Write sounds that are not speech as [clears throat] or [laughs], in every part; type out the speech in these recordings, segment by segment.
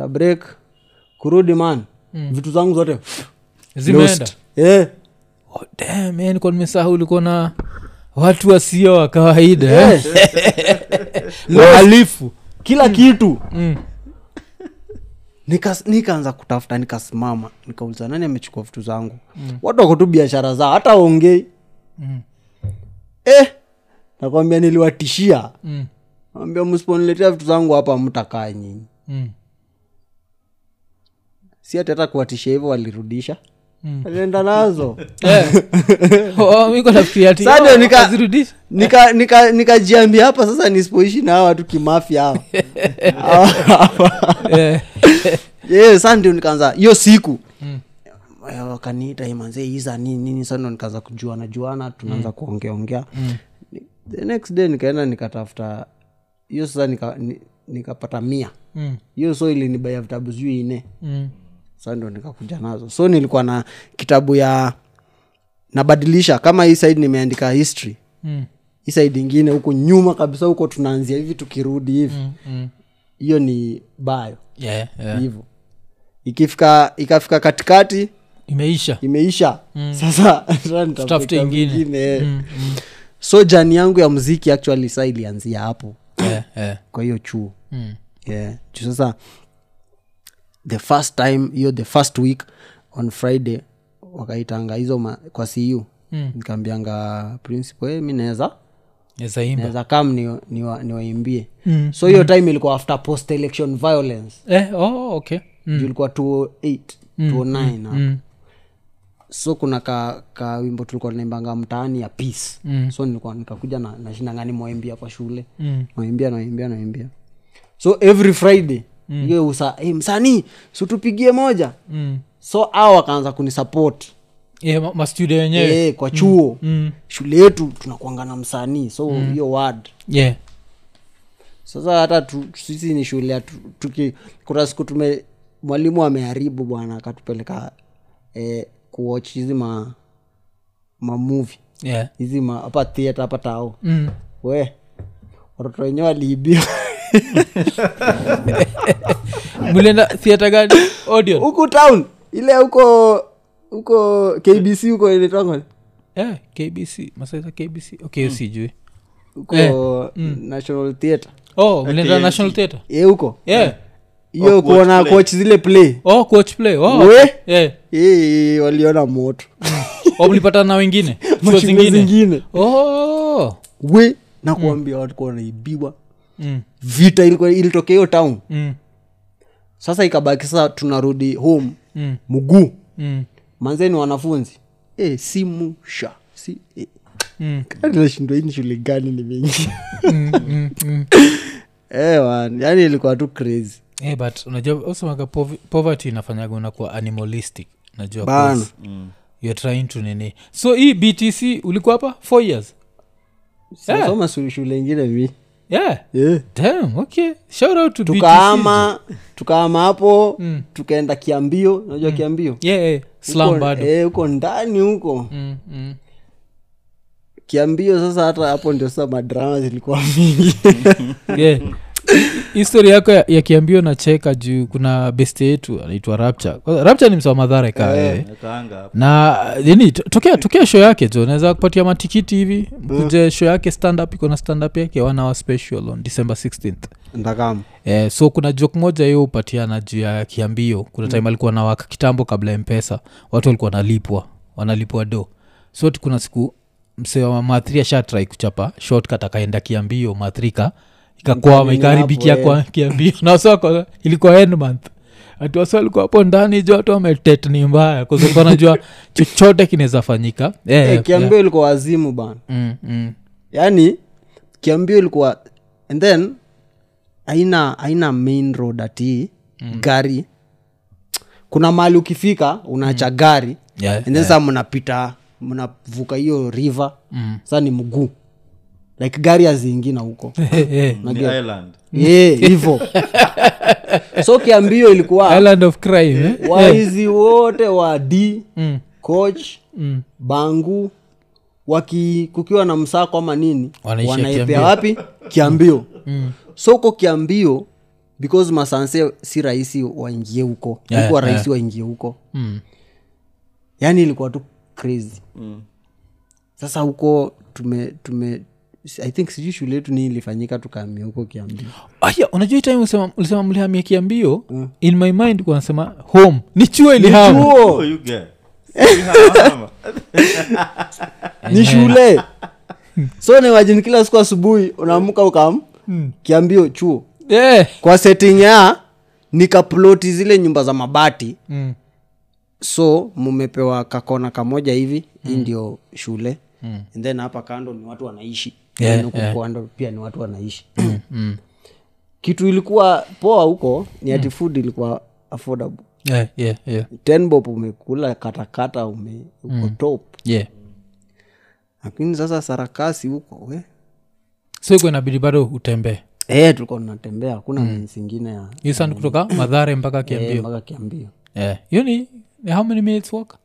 kwenda break kurudi man vitu zangu zote zimeenda. Eh, oh, nimesahau ulikuwa na watu wasio wa kawaida eh? [laughs] wahalifu. Kila kitu. Mm. Nika- nikaanza kutafuta nikasimama nikauliza nani amechukua vitu zangu? Watu wako tu biashara zao hata ongei Mm. eh, nakwambia niliwatishia. Mm. ambia msiponiletea vitu zangu hapa mtakaa nyinyi. Mm. Si ati hata kuwatisha hivyo walirudisha. Mm. alienda nazo. [laughs] Eh. Oh, ati, Sasa oh, nika- nikajiambia hapa sasa nisipoishi na hawa watu kimafya hawa [laughs] Eh. [laughs] yeah, ndio nikaanza hiyo siku. Eh, wakaniita imanze iza nini nini? Sa ndo nikaanza kujuana juana tunaanza kuongeaongea the next day nikaenda nikatafuta hiyo sasa nika, ni, nikapata mia. Hiyo so ilinibaya vitabu sijui ine Mm. sa ndo nikakuja nazo so nilikuwa na kitabu ya nabadilisha kama hii side nimeandika history Mm. hii side ingine huko nyuma kabisa huko tunaanzia hivi tukirudi hivi Mm. Mm. hiyo ni bayo Yeah, yeah. ikifika ikafika katikati imeisha imeisha mm. sasa Tutafute ingine. ingine. Mm, mm. so jani yangu ya mziki actually sa ilianzia hapo Yeah, yeah. kwa hiyo chuo Mm. yeah. Sasa the first time hiyo the first week on friday wakaitanga hizo ma, kwa cu Mm. nikaambianga principal hey, mi naweza Naweza kam niwaimbie ni, wa- niwaimbie Mm. so hiyo time ilikuwa after post election violence Eh, oh, okay. Mm. ilikuwa 208 209 hapo. Mm. so kuna ka, ka wimbo tulikuwa tunaimbanga mtaani ya peace Mm. so nilikuwa nikakuja na nashindangani mwaimbia kwa shule Mm. mwaimbia nawaimbia nawaimbia so every friday hiyo usa hey, msanii situpigie moja? Mm. so au wakaanza kunisapoti yeah, ma- mastudio wenyewe yeah, kwa chuo. Mm. shule yetu tunakuanga na msanii so hiyo word. Yeah. sasa hata tu, sisi ni shule tuki kuna siku tume mwalimu ameharibu bwana akatupeleka eh, kuwatch hizi ma mamuvi hizi yeah. hapa theatre hapa tao Mm. we watoto wenyewe waliibiwa [laughs] [laughs] mlienda theatre gani? Audio. Huku town. Ile huko huko kbc huko ilitangwa yeah, kbc masaa kbc okay mm. sijui. Huko Eh, national theatre oh mlienda national theatre ye huko. Yeah. hiyo kuona coach zile play. Oh coach play. Oh. we? Yeah. e, waliona moto. Oh, mlipatana na wengine? [laughs] Zingine? zingine. Oh. we nakuambia mm. watu wanaibiwa mm. vita ilikuwa ilitokea hiyo town Mm. sasa ikabaki sasa tunarudi home Mm. mguu Mm. manzeni wanafunzi e, simu sha si, e. Mm. nashindwa hii ni shule gani nimeingia Mm. Mm. Mm. [laughs] Eh, yani ilikuwa tu crazy hey, but unajua usemaga poverty inafanyaga unakuwa animalistic najua Bana. 'cause you're trying to nini so hii btc ulikuwa hapa four years soma yeah. shule ingine mi yeah. Yeah. damn okay. Shout out to tukaama tukaama hapo Mm. tukaenda kiambio. Unajua kiambio? Yeah, yeah. bado. eh, huko ndani huko. Mm, mm. kiambio sasa hata hapo ndio sasa madrama zilikuwa mingi. Yeah [laughs] histori yako ya, ya kiambio nacheka juu kuna beste yetu anaitwa rapture. Rapture ni msawa madhara kaa Eh. Na nini tokea tokea show yake jo naweza kupatia matikiti hivi. Kuja show yake standup iko na standup yake one hour special on december 16th ndakam Eh, so kuna jok moja hiyo upatiana juu ya kiambio kuna time alikuwa na waka kitambo kabla ya mpesa. Watu walikuwa wanalipwa wanalipwa do. So kuna siku msee wa mathri ashatrai kuchapa shortcut akaenda kiambio mathrika ikakwama ikaharibikia kwa kiambio. [laughs] Nasoko ilikuwa end month. Ati wasi walikuwa hapo ndani jo watu wametet ni mbaya. Kuzikuwa najua [laughs] chochote kinaweza fanyika. Yeah, hey, kiambio ilikuwa wazimu bana mm, mm, yaani kiambio ilikuwa and then aina aina main road ati mm. gari. Kuna mahali ukifika unaacha mm. gari. Yeah, and then saa mnapita mnavuka hiyo river. Mm. saa ni mguu like gari aziingina huko [laughs] eh, eh. Ni island. ye hivo [laughs] so kiambio ilikuwa island of crime eh? waizi wote wa d mm, coach mm. bangu waki kukiwa na msako ama nini wanaipea wapi kiambio Mm. so huko kiambio because masanse si rahisi waingie huko Yeah, ilikuwa yeah. rahisi waingie huko mm. yaani ilikuwa tu crazy mm. sasa huko tume tume i think sijui shule yetu ni ilifanyika tukaamia huko kiambio aya unajua hii ulisema, ulisema mlihamia kiambio mm. in my mind kunasema home ni chuo ilihama Oh, you get. Sihama. [laughs] ni shule so niwajini kila siku asubuhi unaamka ukam kiambio chuo yeah. kwa setting ya nikaploti zile nyumba za mabati mm. so mumepewa kakona kamoja hivi hii ndio shule mm. and then hapa kando ni watu wanaishi Yeah, huku yeah. kando pia ni watu wanaishi [clears throat] Mm. kitu ilikuwa poa huko ni ati food ilikuwa affordable Yeah, yeah, yeah. tenbop umekula katakata ume uko top yeah. lakini sasa sarakasi huko we so iko inabidi bado utembee e, tulikuwa tunatembea hakuna mm. zingine ya hii kutoka madhare mpaka eh, kiambio mpaka kiambio yeah. hiyo ni how many minutes walk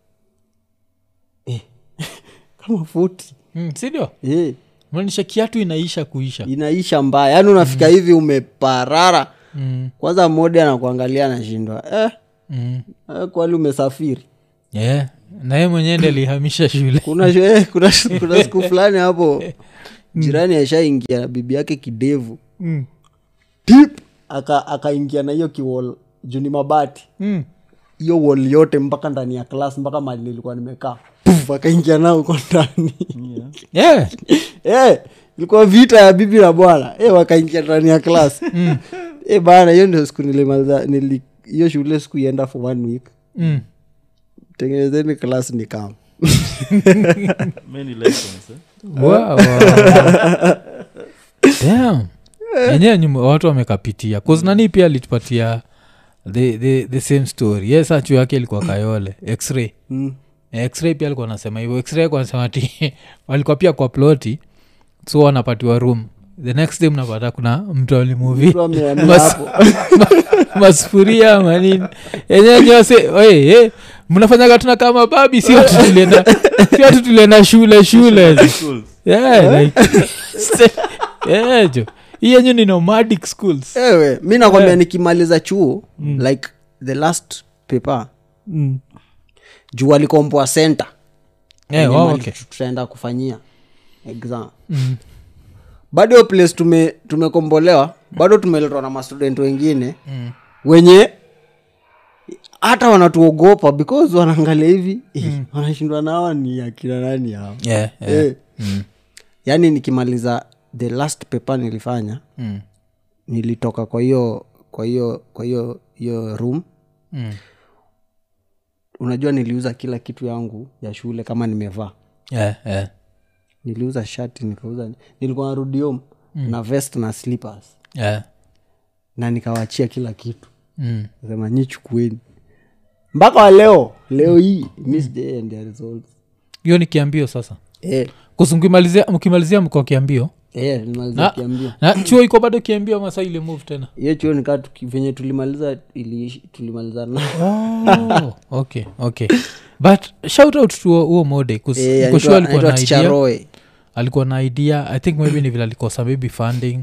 e. [laughs] kama futi mm, sindio eh. Maanisha kiatu inaisha kuisha. Inaisha mbaya. Yaani unafika hivi umeparara. Mm. kwanza modi anakuangalia anashindwa. Eh, Mm. eh, kwali umesafiri? Yeah. naye mwenyewe ndi alihamisha shule. Kuna, eh, kuna, [laughs] kuna siku fulani hapo jirani ashaingia na bibi yake kidevu. Mm. tip! Aka akaingia na hiyo kiwol juu ni mabati. Mm. wol yote mpaka ndani ya klas mpaka mali nilikuwa nimekaa akaingia nao huko ndani yeah. yeah. ilikuwa vita ya bibi na bwana e, wakaingia ndani ya klas Eh, bana hiyo ndio siku nilimaliza nili hiyo shule sikuienda for one week mm. tengenezeni klas ni kama [laughs] Many lessons, eh? wow, wow. [laughs] Damn. enyewe watu wamekapitia nani pia alitupatia the, the, the same story yes achu yake ilikuwa kayole x-ray Mm. X-ray pia alikuwa anasema hivyo. X-ray alikuwa anasema ti [laughs] walikuwa pia kwa ploti so wanapatiwa room. The next day mnapata kuna mtu alimuvi Mas- [laughs] masufuria manini. Enyenyose oye eh, mnafanyaga tuna kama babi si watu tulienda si watu tulienda shule shule. Schools. yeah, like, [laughs] yeah, jo. Hii yenyu ni nomadic schools. Ewe mi nakwambia nikimaliza chuo like the last paper mm. Juu walikomboa center yeah, Yenye oh, okay. tutaenda kufanyia exam mm. bado place tume tumekombolewa bado tumeletwa na mastudent wengine Mm. wenye hata wanatuogopa because wanaangalia hivi mm. wanashindwa nawa ni akina nani hao yeah, yeah. Eh. yaani nikimaliza the last paper nilifanya Mm. nilitoka kwa hiyo kwa hiyo kwa hiyo hiyo room Mm. Unajua niliuza kila kitu yangu ya shule kama nimevaa Yeah, yeah. niliuza shati nikauza nilikuwa narudi home na vest na slippers Yeah. na nikawachia kila kitu Mm. sema nyi chukueni mpaka wa leo leo hii hiyo mm. hiyo ni kiambio sasa yeah. kusmkimalizia mkimalizia mko kiambio na chuo iko bado kiambia masa ile move tena? Hiyo chuo nikaa venye tulimaliza iliishi tulimaliza oh, okay okay. But shout out to huo mode Eh, niko alikuwa na idea. Alikuwa na idea. I think maybe ni vile alikosa maybe funding.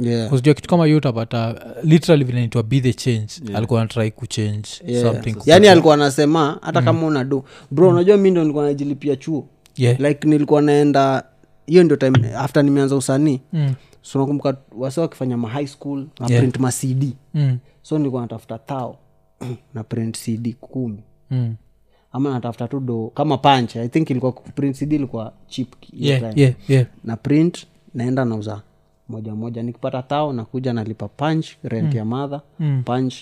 Yeah. kujua kitu kama hiyo utapata uh, literally vile naitwa be the change. Alikuwa natrai kuchange Yeah. something. Yaani alikuwa anasema hata kama unadu bro unajua mi ndo nilikuwa najilipia chuo. Yeah. like nilikuwa naenda hiyo ndio time after nimeanza usanii mm. so nakumbuka wase wakifanya ma high school na Yeah. print ma cd Mm. so nilikuwa natafuta thao [clears throat] na print cd kumi Mm. ama natafuta tu do kama panch i think ilikuwa print cd ilikuwa chip Yeah, time. yeah, yeah. na print naenda nauza moja moja nikipata tao nakuja nalipa punch rent ya madha Mm. punch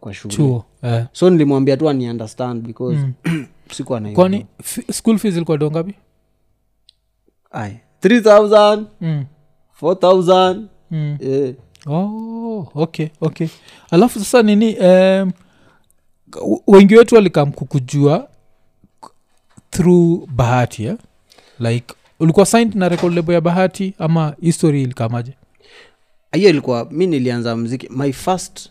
kwa shule eh. so nilimwambia tu ani understand because [clears throat] sikuwa na kwani f- school fees ilikuwa dongapi Ai, 3000 mm. 4000 mm. eh. oh, okay okay alafu sasa nini um, wengi wetu walikam kukujua through bahati eh? like ulikuwa signed na record label ya bahati ama history ilikamaje hiyo ilikuwa mi nilianza mziki my first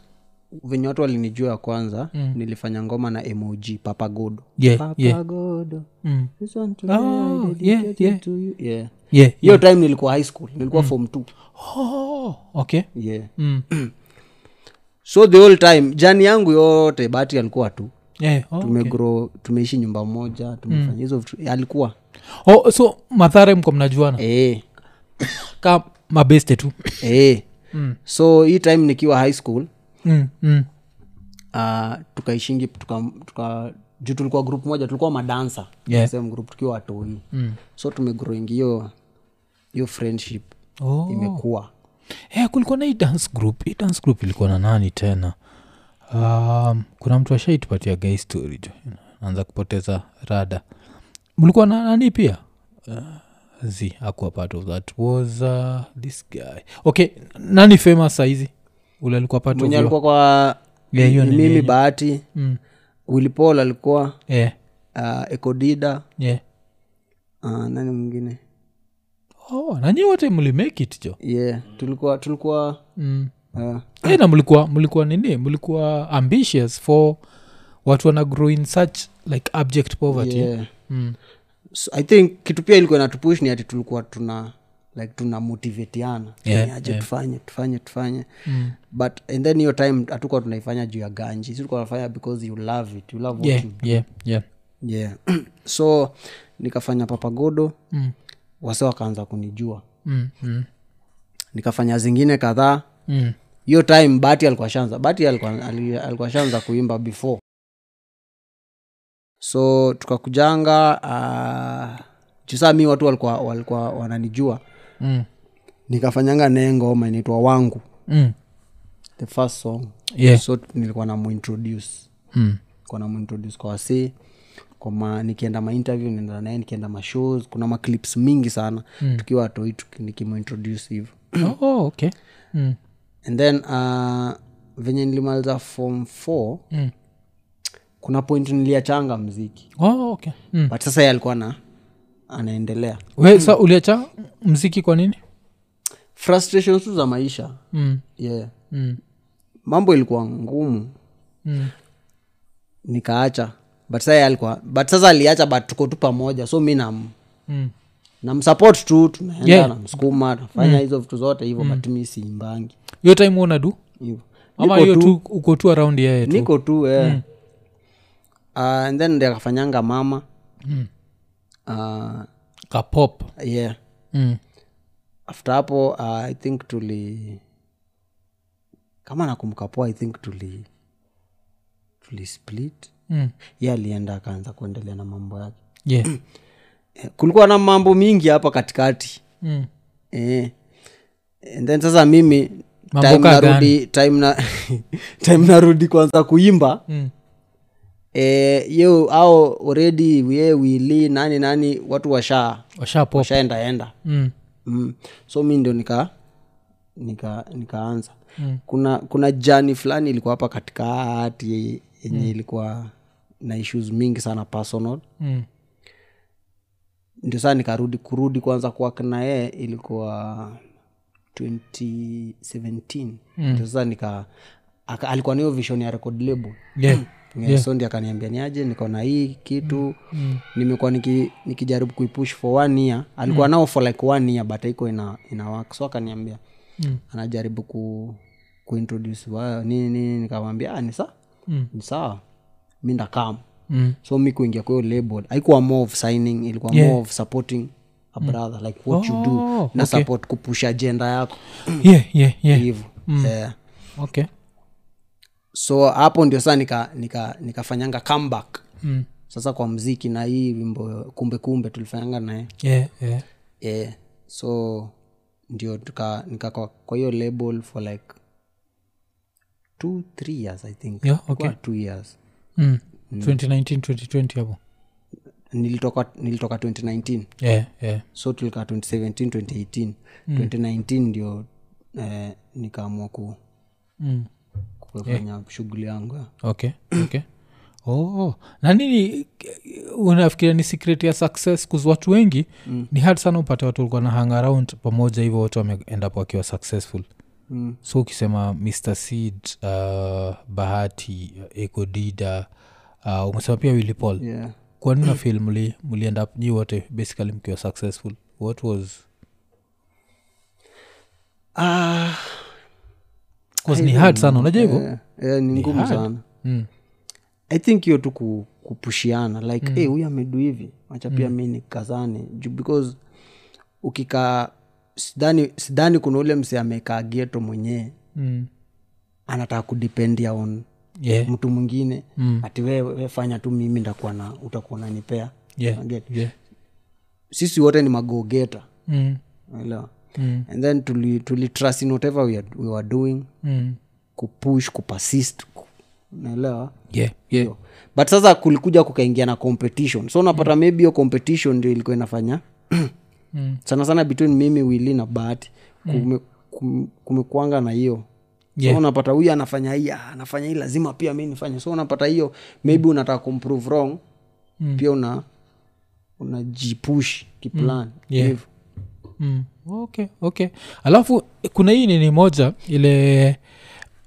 venye watu walinijua ya kwanza Mm. nilifanya ngoma na mog papagodo yeah, yeah. Mm. Oh, yeah, yeah. yeah yeah, hiyo yeah. time nilikuwa high school nilikuwa form t Oh, okay yeah mm. [clears throat] so the whole time jani yangu yote bahati alikuwa tu yeah. oh, okay. tumeishi nyumba moja tumefanya hizo vitu alikuwa oh, so madhare mko mnajuana eh, ka mabeste tu eh. so hii time nikiwa high school mm, mm. uh, tukaishingi tuka, tuka juu tulikuwa group moja tulikuwa madansa. Yeah. same group tukiwa watoi. Mm. so tumegrowing hiyo hiyo friendship Oh. imekuwa. Hey, kulikuwa na hii dance group. Hii dance group ilikuwa na nani tena? Um, kuna mtu ashaitupatia gai story jo. Anza kupoteza rada. Mlikuwa na nani pia? Uh, z akuwa part of that. Was uh, this guy. Okay nani famous saizi ule alikuwa part of mwenye your- alikuwa kwa Yeah, hiyo ni mimi bahati mm. wilipol alikuwa yeah, uh, ekodida yeah. uh, nani mwingine oh, nanyi wote mlimake it jo yeah tulikuwa tulikuwa mm. uh, Eh, na mlikuwa mlikuwa nini mlikuwa ambitious for watu wana grow in such like abject poverty yeah. mm. so, i think kitu pia ilikuwa inatupush ni ati tulikuwa tuna like tuna motivatiana Yeah, Yaani aje yeah. tufanye tufanye tufanye Mm. but and then hiyo time hatukuwa tunaifanya juu ya ganji si tulikuwa because you love it you love what yeah, you yeah, yeah. yeah [clears throat] so nikafanya papagodo Mm. wase wakaanza kunijua Mm, mm, nikafanya zingine kadhaa mm. hiyo time bati alikuwa shanza bati alikuwa, alikuwa shanza kuimba before so tukakujanga uh, jusaa mi watu walikuwa, walikuwa wananijua Mm. Nikafanyanga naye ngoma inaitwa wangu Mm. the first song Yeah. so nilikuwa namuintroduce Mm. nilikuwa namuintroduce kwa wasee kwa nikienda mainterview naenda naye nikienda mashows kuna maclips mingi sana mm. tukiwa tuki- nikimuintroduce hivo Oh, okay. Mm. and then uh, venye nilimaliza form four Mm. kuna point niliachanga mziki Oh, okay. Mm. but sasa ye alikuwa na anaendelea we sa uliacha mziki kwa nini frustrations tu za maisha mm. yeah Mm. mambo ilikuwa ngumu Mm. nikaacha but sasa alikuwa but sasa aliacha but tuko tu pamoja so mi nam Mm. namsupport tu tunaenda Yeah. namsukuma nafanya hizo vitu zote hivyo mm. mi siimbangi hiyo time unadu ama hiyo tu- uko tu around yeye tu niko tu eh. uh, and then ndi akafanyanga mama Mm. Uh, kapop yeah mm. after hapo uh, i think tuli kama nakumbuka poa i think tuli tuli split Mm. ye alienda akaanza kuendelea na mambo yake yeah. [clears throat] Eh, kulikuwa na mambo mingi hapa katikati mm. eh. and then sasa mimi [laughs] time narudi time, na, time narudi kwanza kuimba Mm. Eh, yo au already we wili nani nani watu washa washaendaenda mm. mm. so mi ndio nika nika nikaanza mm. kuna kuna jani fulani ilikuwa hapa katikati yenye mm. ilikuwa na issues mingi sana personal Mm. ndio saa nikarudi kurudi kwanza kuwak na yeye ilikuwa 2017 mm. ndio sasa nika alikuwa nahiyo vision ya record label yeah. Yeah. sondi akaniambia niaje niko na hii kitu mm. nimekuwa niki, nikijaribu kuipush for one year alikuwa mm. nao for like one year but haiko ina, ina work so akaniambia Mm. anajaribu ku kuintroduce wa- nini nini nikamwambia ah, ni saa Mm. ni sawa mi ndakam Mm. so mi kuingia kwayo label haikuwa more of signing ilikuwa Yeah. more of supporting a brother like what you Oh, do na okay. support kupusha agenda yako yeah, yeah, yeah. hivo yeah. okay so hapo ndio saa nika nika nikafanyanga comeback mm. sasa kwa mziki na hii wimbo kumbe kumbe tulifanyanga naye yeah, yeah. yeah. so ndio tuka nika kwa kwa hiyo label for like two three years i think Yeah, okay. two years Mm. 2019 2020 hapo nilitoka nilitoka 2019 yeah, yeah. so tulikaa 2017 2018 2019 ndio eh, nikaamua ku Mm. Kufanya shughuli yangu. Okay okay. [clears throat] Oh na nini unafikiria ni secret ya success? Kuz watu wengi mm. ni hard sana upate watu walikuwa na hang around pamoja hivyo wote wameendapo wakiwa successful. Mm. so ukisema mr seed uh, bahati ekodida uh, umesema pia willy paul. Yeah. kwa nini nafil mli mlienda up nyi wote basically mkiwa successful? What was? Ah, 'Cause ni hard sana unajua hivyo Eh, eh, ni ngumu sana mm. i think hiyo tu ku- kupushiana like mm. huyu amedu hivi wacha pia mi nikazane because ukikaa sidhani sidhani kuna ule mse amekaa geto mwenyewe Mm. anataka kudipendia on yeah. mtu mwingine mm. ati wefanya we fanya tu mimi ndakuwa na utakuwa unanipea Yeah. Yeah. sisi wote ni magogeta Mm. elewa Mm. and then tuli, tuli trust in whatever we, are, we were doing Mm. kupush kupersist ku- unaelewa Yeah. Yeah. but sasa kulikuja kukaingia na competition so unapata mm. maybe hiyo competition ndio ilikuwa inafanya [clears throat] Mm. sana sana between mimi wili na bahati kume, kum, kumekuanga na hiyo Yeah. so unapata huyu anafanya hii ah, anafanya hii lazima pia mi nifanye so unapata hiyo maybe unataka kumprove wrong mm. pia una unajipush kiplan Yeah. hivo Mm. Okay okay. Alafu kuna hii nini moja ile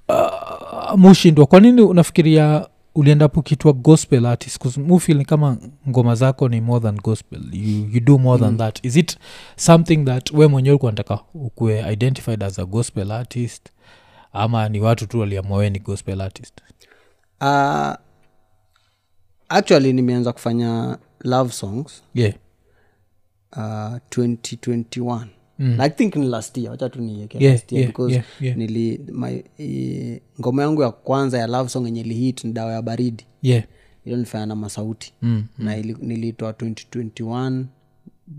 uh, mushindwa kwa nini unafikiria ulienda pukitwa gospel artist? Mufil ni kama ngoma zako ni more than gospel. You, you do more than that. Is it something that we mwenyewe ulikuwa nataka ukue identified as a gospel artist? Ama ni watu tu waliamua we ni gospel artist? Uh, actually nimeanza kufanya love songs. Yeah. Uh, 2021 mm. i think ni last year wacha tu nieke Yeah, last year yeah, because yeah, yeah. nili my, e, ngoma yangu ya kwanza ya love song yenye lihit ni dawa ya baridi yeah ilo nifanya na masauti mm. na ili- nilitoa 2021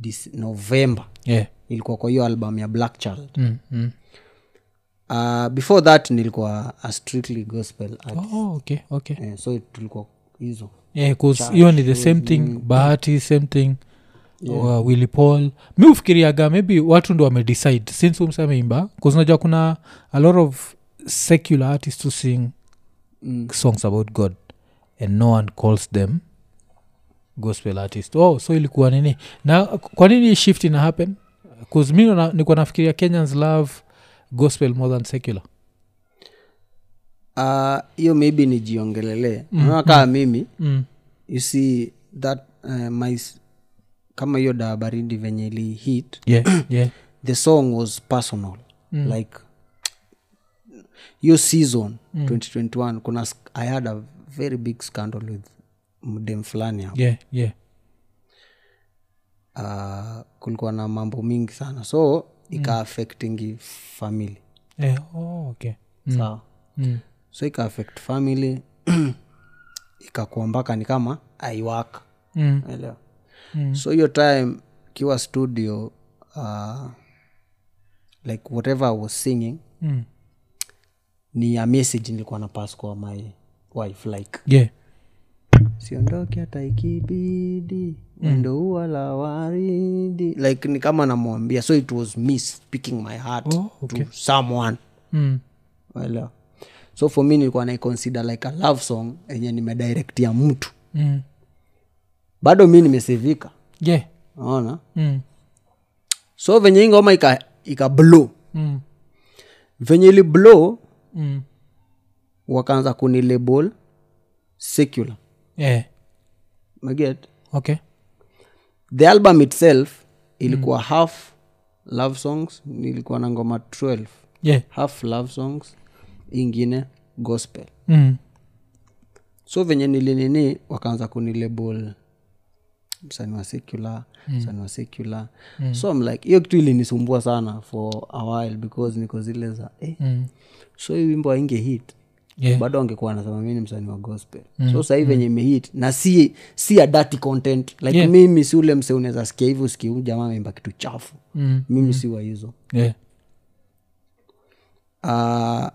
Dis- november yeah ilikuwa kwa hiyo album ya black child mm. Mm. uh, before that nilikuwa a strictly gospel artist. oh okay okay Yeah, so tulikuwa hizo yeah, hiyo ni the same thing bahati same thing yeah. wa willy paul. Mi ufikiriaga maybe watu ndo wamedecide. Since umsemeimba unajua kuna a lot of secular artists who sing mm. songs about god and no one calls them gospel artist oh so ilikuwa nini? Na kwa nini shift ina happen? Mi na- nikuwa nafikiria kenyans love gospel more than secular hiyo uh, maybe nijiongelelee unaona kaa mimi mm. you see that uh, my kama hiyo daa baridi venye ili hit yeah yeah. [clears throat] the song was personal. Mm. like hiyo season mm. 2021 kuna i had a very big scandal with mdem fulani hapo. Yeah yeah. Uh, kulikuwa na mambo mingi sana. So ika affectingi family. Yeah oh, okay. Mm. sawa. Mm. so ika affect family [clears throat] ikakuwa mpaka ni kama aiwaka Mm. elewa mm. so hiyo time kiwa studio uh, like whatever i was singing Mm. ni a message nilikuwa na pass kwa my wife like yeah siondoke hata ikibidi mwendo mm. ua la waridi like ni kama namwambia so it was me speaking my heart Oh, okay. to someone mm. elewa so for me nilikuwa naiconsider like a love song enye nimedirectia mtu Mm. Bado mi nimesevika. Yeah naona mm. so venye hii ngoma ika, ika blow. Mm. venye ili blow Mm. wakaanza kuni label secular. Yeah maget okay. The album itself ilikuwa mm. half love songs nilikuwa na ngoma 12 yeah half love songs ingine gospel. Mm. so venye nilinini wakaanza kuni label msani wa secular. Msani wa secular so I'm like hiyo kitu ilinisumbua sana for a while because niko zile za eh, Mm. so hii wimbo ainge hit. Yeah. Bado angekuwa anasema mi ni msanii wa gospel. Mm. so sahii venye imehit na si si a dirty content. Like Yeah. mimi si ule mse unaweza sikia hivi usikia jamaa meimba kitu chafu. Mm. mimi si wa hizo. Yeah. Uh,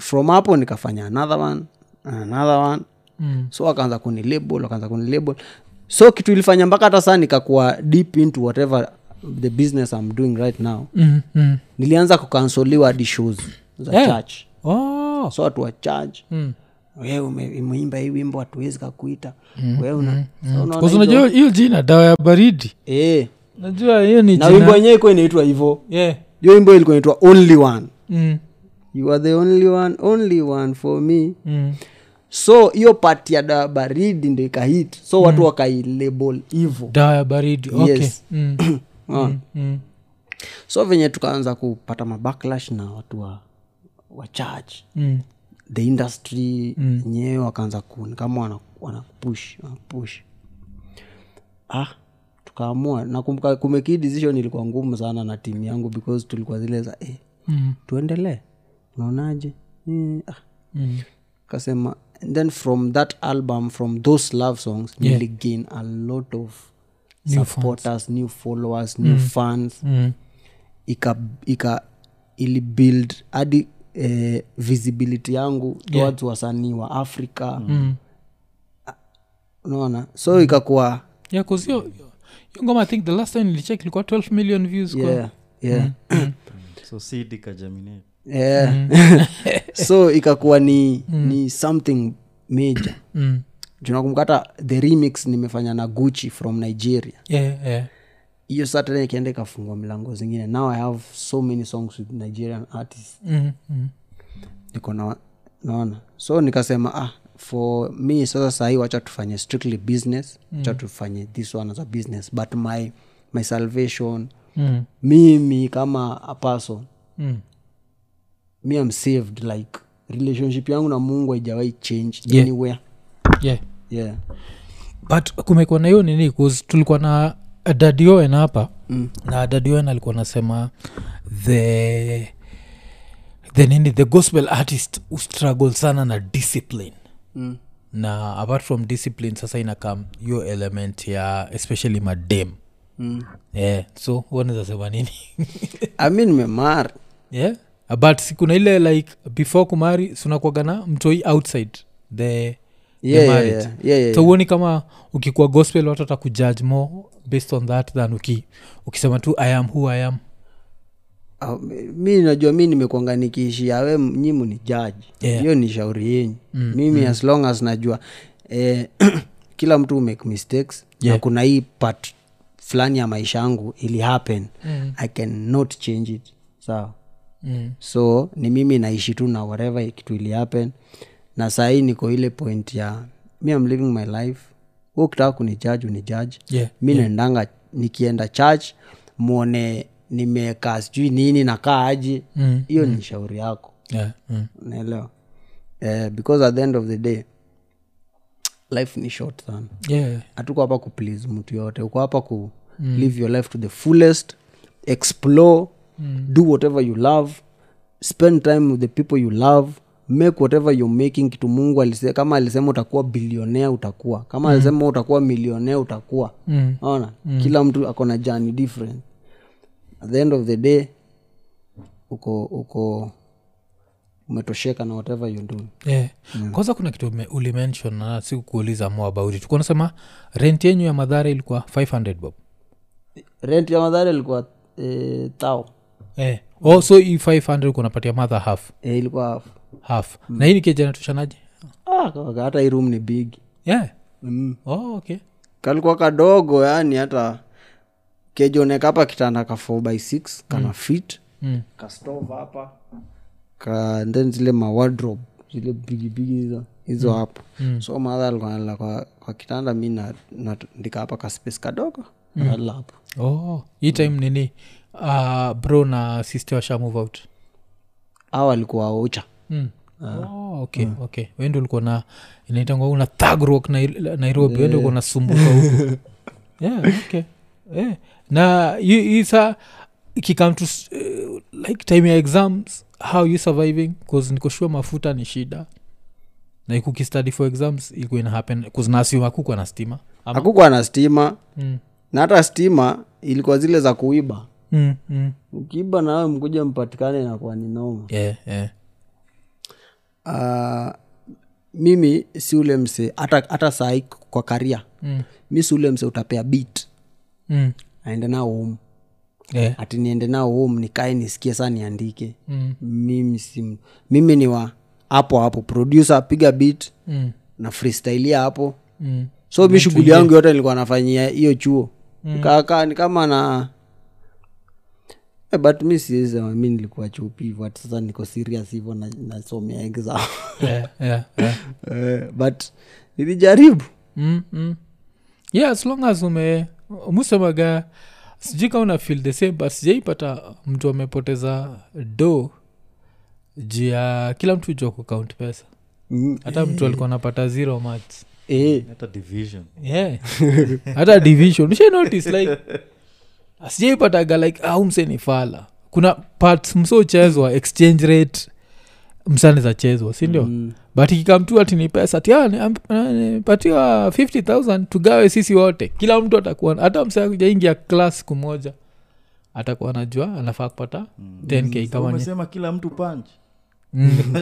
from hapo nikafanya another one another one. Mm. so akaanza kunilabel akaanza wakaanza kuni label so kitu ilifanya mpaka hata saa nikakuwa deep into whatever the business i'm doing right now Mm. Mm. nilianza kukansoliwa hadi shows za Yeah. church oh so watu wa church mm. wewe umeimba hii wimbo hatuwezi kakuita wewe una so unaona Kwa hizo- unajua hiyo jina dawa ya baridi e. najua hiyo ni na wimbo wenyewe ikuwa inaitwa hivo yeah hiyo wimbo ilikuwa inaitwa only one mm. you are the only one only one for me Mm. So hiyo pati ya dawa baridi ndo ikahit so watu wakailabel hivo dawa ya baridi okay Yes. mm. [clears throat] mm. Mm. so venye tukaanza kupata mabacklash na watu wa wa church mm. the industry yenyewe wakaanza kuoni kama wana- wanapush wanapush ah tukaamua nakumbuka kumekii decision ilikuwa ngumu sana na timu yangu because tulikuwa zile za eh, Mm. tuendelee unaonaje mm, ah. Mm. kasema and then from that album from those love songs Yeah. niligain a lot of New supporters new followers new fans. Mm. ika, ika ili build hadi eh, visibility yangu towards wasanii wa africa. Mm. unaona? So ikakuwa yeah cause yo, yo, yo ngoma i think the last time nilicheck ilikuwa 12 million views kwa yeah, Mm. so seed ikajaminate yeah. [laughs] so ikakuwa ni, ni something major [clears throat] mm. junakumkata the remix nimefanya na guchi from nigeria yeah, yeah. hiyo tena ikienda ikafungua milango zingine now i have so many songs with nigerian artists Mm. Mm. niko na naona so nikasema ah for me sasa sahii wacha tufanye strictly business wacha tufanye this one as a business but my my salvation Mm. mimi kama a person Mm. Me am saved like relationship yangu na mungu haijawahi change Yeah. anywhere yeah yeah but kumekuwa na hiyo nini tulikuwa na dadioen hapa mm. na dadioen alikuwa nasema the the nini the gospel artist struggle sana na discipline mm. na apart from discipline sasa inakam hiyo element ya especially madem Mm. yeah. so unaweza sema nini ami nimemari [laughs] yeah but sikuna ile like before kumari sunakwagana mtoi outside the yeah, yeah, yeah, yeah, yeah. so huoni kama ukikuwa gospel watu watakujudge more based on that than uki, ukisema tu i am who i am uh, mi najua mi nimekwanga nikiishi awe nyimu ni jaji Yeah. hiyo ni shauri yenyu mm, mimi mm. as long as najua eh, [clears throat] kila mtu make mistakes Yeah. na kuna hii part fulani ya maisha yangu ili happen Mm. i cannot change it sawa mm. so ni mimi naishi tu na whatever kitu ili happen na sahii niko ile point ya mi am living my life hu ukitaka kunijaji unijaji yeah. mi naendanga nikienda church mwone nimekaa sijui nini nakaa aji Mm. hiyo ni shauri yako yeah. mm. naelewa uh, because at the end of the day life ni short sana yeah. hatuko hapa kuplease mtu yote uko hapa ku mm. live your life to the fullest explore mm. do whatever you love. Spend time with the people you love. Make whatever you're making kitu mungu alise, kama alisema utakuwa bilionea utakuwa. Kama mm. alisema utakuwa milionea utakuwa. Mm. ona mm. kila mtu ako na jani different. At the end of the day uko uko umetosheka na whatever you do yeah. kwanza kuna kitu ulimention na sikukuuliza mo about it. Unasema rent yenyu ya madhara ilikuwa 500 bob. Rent ya madhara ilikuwa eh, tao eh. oh, so hii 500 kunapatia madha half. Eh, ilikuwa half. Na hii nikijanatoshanaje ah, kaka, hata hii room ni big. Yeah. mm. oh, okay. Kalikuwa kadogo yani hata kejoneka hapa kitanda ka 4 by 6 kana fit mm. kastove hapa ka then zile mawardrobe zile bigibigi hizo hizo hapo. Mm. so madha alikuwa kwa, kwa kitanda mi ndika hapa ka space kadogo nalala hapo. Oh, hii time nini uh, bro na sister washa move out au alikuwa ucha mm. oh, okay okay. Wende ulikuwa na inaitangwa una thug rock na, nairobi. Wende ulikuwa nasumbuka huku [laughs] yeah, okay. Yeah. na saa ikikam to eh, like time ya exams how you surviving? Bcause nikoshua mafuta ni shida. Na ikukistady for exams ilikuwa ina happen. Kuzinasiuma akukwa na stima. Akukwa na stima. Mm. na hata stima ilikuwa zile za kuiba Mm, mm. ukiiba nawe mkuja mpatikane nakuwa ni noma Yeah, yeah. uh, mimi si ule mse hata, hata kwa karia Mm, mi si ule mse utapea bit mm. aende nao home Yeah. ati niende nao home nikae nisikie saa niandike Mm, mimi si mimi ni wa hapo hapo produse piga bit mm, na freestylia hapo mm. so mi shughuli yangu yote nilikuwa nafanyia hiyo chuo mm. kaka ni kama na eh, but mi siwezi sema mi nilikuwa chupi hivo hati sasa niko serious hivo na- exam. Yeah, yeah, yeah. [laughs] Eh, but nilijaribu. Mm, mm. yeah as long as ume musemaga sijui kama una feel the same but sijaipata mtu amepoteza do juu ya kila mtu jua kukaunt pesa. Mm. hata mtu alikuwa anapata zero maths Eh, hata division. Yeah. Hata division. Usha notice like [laughs] asijaipataga like au mseni fala. Kuna parts msochezwa exchange rate msani zachezwa sindio mm. but ikikamtu ati ni pesa ati "Ah, ni- am- ah, nipatiwa 50000 tugawe sisi wote. Kila mtu atakuwa hata mse akujaingia klas siku moja atakuwa najua anafaa kupata 10k So kama kila mtu punch. Mm. [laughs]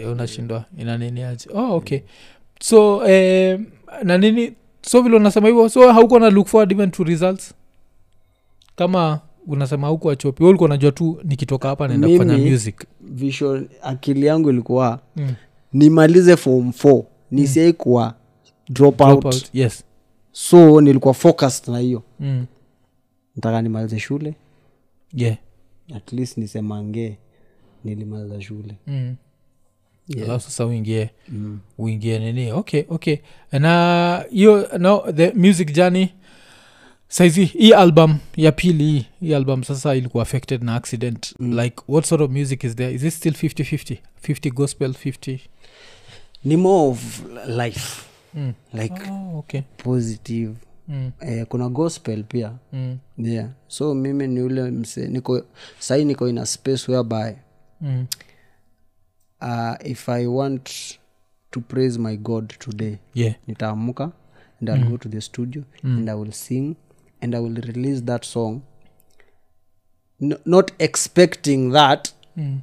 Eh, unashindwa. Ina nini aje? Oh, okay. So eh, na nini? So vile unasema hivyo so hauko na look forward even to results kama unasema huku achopi ulikuwa unajua tu nikitoka hapa naenda Mimi- kufanya music visual akili yangu ilikuwa mm. nimalize form 4 nisiai kuwa drop, Drop out. yes so nilikuwa focused na hiyo mm. nataka nimalize shule yeah at least nisemange nilimaliza shule mm. Yeah. alafu sasa uingie mm. uingie nini okay okay na hiyo no the music journey saizi hii album ya pili hii- album sasa ilikuwa affected na accident. Mm. like what sort of music is there? Is it still 50 50 50 gospel 50 ni more of life. Mm. like oh, okay. positive. Mm. eh, kuna gospel pia. Mm. yeah. So mimi ni ule mse niko sahii niko in a space whereby Mm. uh, if i want to praise my god today yeah. nitaamka and i'll go to the studio and i will sing and i will release that song. N not expecting that. Mm.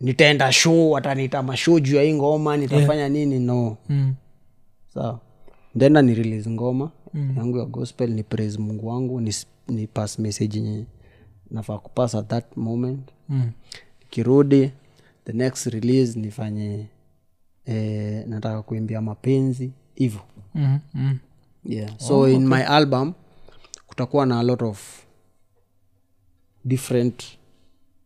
nitaenda show watanita mashow juu ya hii ngoma nitafanya nini? No. Mm. sawa ndenda ni release ngoma yangu ya gospel ni praise mungu wangu ni, ni pass message yenye nafaa kupass at that moment. Mm. kirudi the next release nifanye eh, nataka kuimbia mapenzi hivo Mm. Yeah. so oh, in my album kutakuwa na a lot of different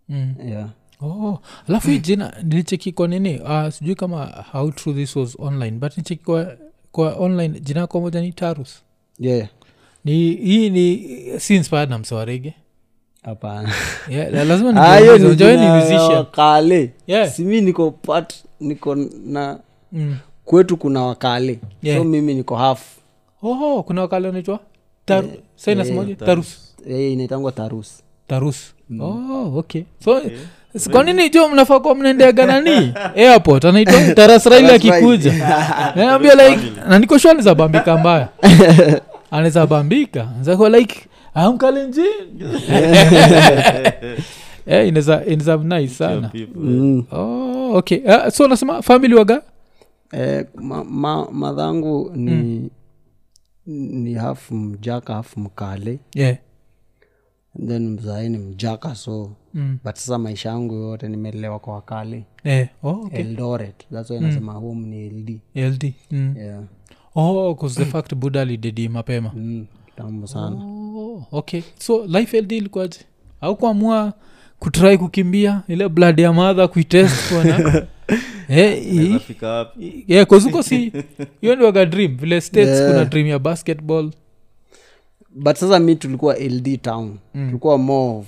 Mm. yeah. oh alafu hii jina nilicheki kwa nini uh, sijui kama how true this was online but nicheki kwa, kwa online jina yako moja ni tarus yeah. ni hii ni si inspired na msewarege hapana yeah, la- lazima [laughs] Ah, hiyo nijiulize, ni unajua wewe ni jina ya musician wakale Yeah. simi niko part niko na mm. kwetu kuna wakale Yeah. so mimi niko half oho kuna wakale anaitwa Tar- sa inasemaje tarus. Eh, inaitangwa tarus. Tarus. Oh, okay. So s- kwa nini jo mnafaa kuwa mnaendeaga nani? [laughs] Airport anaitwa tarasraili akikuja [laughs] naambia like nanikoshua niko anaweza bambika mbaya. [laughs] Anaweza bambika. Zakuwa like amkalenji yeah, inaweza inaweza nice sana. mm. oh, okay. Uh, so nasema family waga eh, ma, ma, madhangu ni ni half mjaka half mkale. Yeah. Then mzae ni mjaka so mm. but sasa maisha yangu yote nimelelewa kwa wakale. Yeah. oh, okay. eldoret. Thats why nasema home ni ld ld mm. yeah. oh, the fact buda lidedi mapema. Mm, sana. Oh, okay. So life ld ilikuwaje? Au kuamua kutrai kukimbia? Ile blood ya madha kuitest [laughs] Eh, kozuko si [laughs] hiyo ndi waga dream. Vile states Yeah. kuna dream ya basketball. But sasa mi tulikuwa ld town. Mm. tulikuwa more of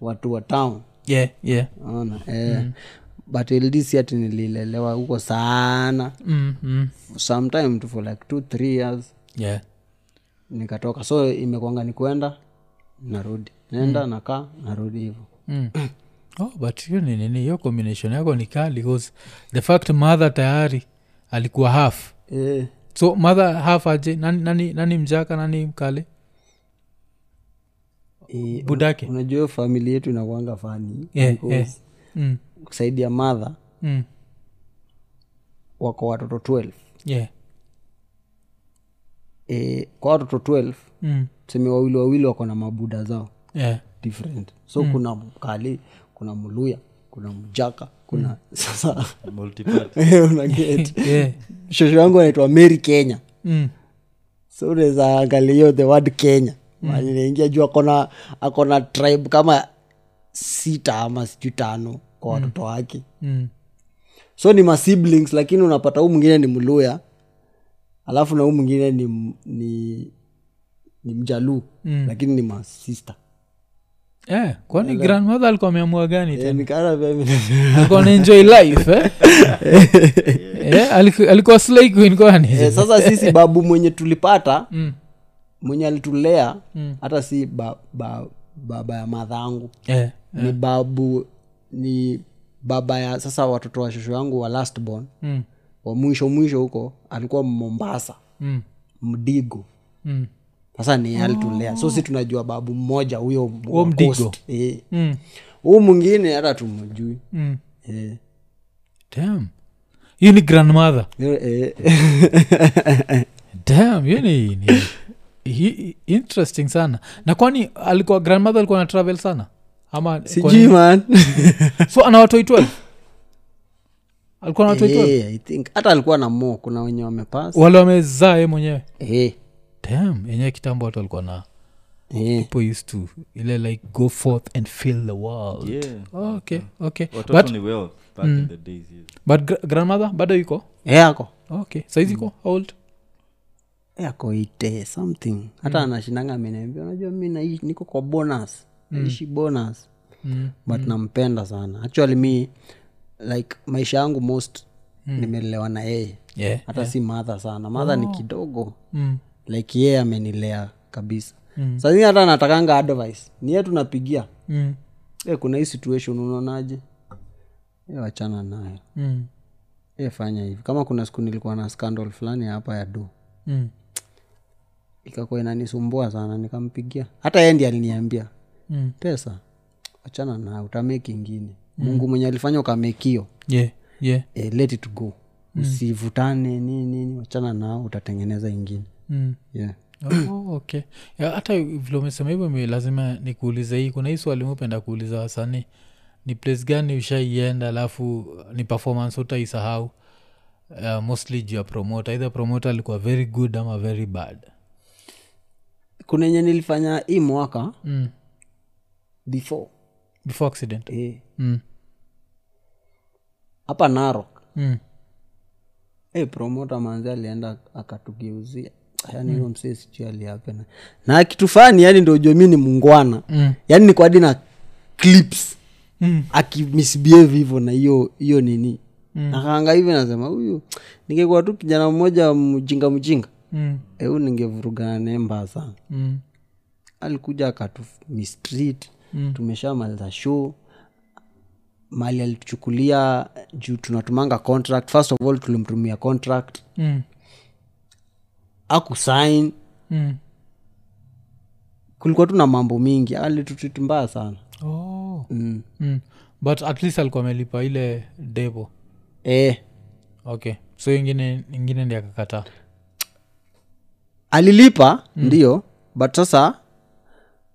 watu wa town. Yeah yeah. Ona eh, but ld si ati nililelewa huko sana. Mm, mm. sometime tu for like two three years. Yeah. Nikatoka. So imekwanga ni kwenda narudi. Naenda nakaa narudi hivo. Mm. [clears throat] oh, but hiyo ni nini hiyo combination yako ni kali cause the fact mother tayari alikuwa half yeah. so mother half aje nani, nani, nani mjaka nani mkale eh, budake unajua hiyo famili yetu inakwanga fani Yeah, yeah. mm. kusaidia madha Mm. wako watoto 12 yeah e, kwa watoto 12 mm. tuseme wawili wawili wako na mabuda zao yeah different so mm. kuna mkali kuna mluya kuna mjaka kuna [laughs] sasa [laughs] unaget [laughs] yeah. Shosho yangu anaitwa mary kenya. Mm. so unaweza angalia hiyo the word kenya. Mm. juu akona akona tribe kama sita ama sijui tano kwa watoto wake. Mm. so ni masiblings lakini unapata huu mwingine ni mluya alafu na huu mwingine ni, ni, ni mjaluu Mm. lakini ni masista eh, kwani grandmother alikuwa ameamua gani Eh, tena nikaona pia mimi alikuwa anaenjoy life eh? [laughs] eh, aliku- alikuwa slay queen kwani Eh, sasa sisi babu mwenye tulipata mm. mwenye alitulea Mm. hata si ba, ba, baba ya madhangu eh, ni babu ni baba ya sasa watoto wa shosho yangu wa last born mm. wa mwisho mwisho huko alikuwa mombasa Mm. mdigo Mm. Sasa ni alitulea oh. so si tunajua babu mmoja huyo Mdigo. Eh. Mm. huu mwingine hata tumjui Mm. e. Damn. hiyo ni grandmother Eh. [laughs] Damn, hiyo ni, ni hi, interesting sana na kwani alikuwa grandmother alikuwa na travel sana ama sijui man [laughs] so ana watoi 12 alikuwa na watoi 12 I think hata alikuwa na mo kuna wenye wamepasa wale wamezaa ye mwenyewe eh. Damn, yenyewe kitambo watu walikuwa na Yeah. people used to ile like go forth and fill the world. Yeah. Oh, okay. Okay but, well back in the days yes. but gr- grandmother bado iko Eh, ako. Okay. Saizi iko? How old? Eh, ako ite something. Hata anashindanga ameniambia unajua mi naishi niko kwa bonus. Naishi bonus. Mm. but nampenda sana. Actually mi like maisha yangu most nimelelewa na yeye. Yeah hata si madha sana. Madha ni kidogo. Mm. Like yeye amenilea kabisa. Mm. sazini hata natakanga advice. Ni ye tunapigia Mm. e, kuna hii situation unaonaje? E, wachana nayo. Mm. e, fanya hivi. Kama kuna siku nilikuwa na scandal fulani hapa ya do. Mm. ikakuwa inanisumbua sana nikampigia. Hata yeye ndi aliniambia. Mm. pesa. Wachana nayo utameki ingine. Mungu mwenye alifanya ukamekio yeah yeah. E, let it go. Usivutane nini nini. Wachana nao utatengeneza ingine mm. yeah. oh, okay. Hata vile umesema hivyo lazima nikuulize hii. Kuna hii swali mupenda kuuliza wasanii. Ni place gani ushaienda alafu ni performance utaisahau? Uh, mostly juu ya promota either promota alikuwa very good ama very bad. Kuna enye nilifanya hii mwaka mm. before. Before accident. Eh, mm. hapa narok. Mm. hey, promota manzi alienda akatugeuzia yani hiyo msee sijui aliapena na kitu fani yani ndo ujue mi ni mungwana Mm. yani niko hadi na clips Mm. akimisbehave hivyo na hiyo hiyo nini Mm. nakaanga hivi nasema huyu ningekuwa tu kijana mmoja mjinga mjinga Mm. eu ningevurugana naye mbaya sana Mm. alikuja akatu mistreat Mm. tumeshamaliza show mali alituchukulia juu tunatumanga contract first of all tulimtumia contract Mm. Akusign Mm. kulikuwa tu na mambo mingi alitutreat mbaya sana Oh. mm. Mm. but at least alikuwa amelipa ile devo eh. okay so ingine ingine ndi akakataa alilipa mm. ndio but sasa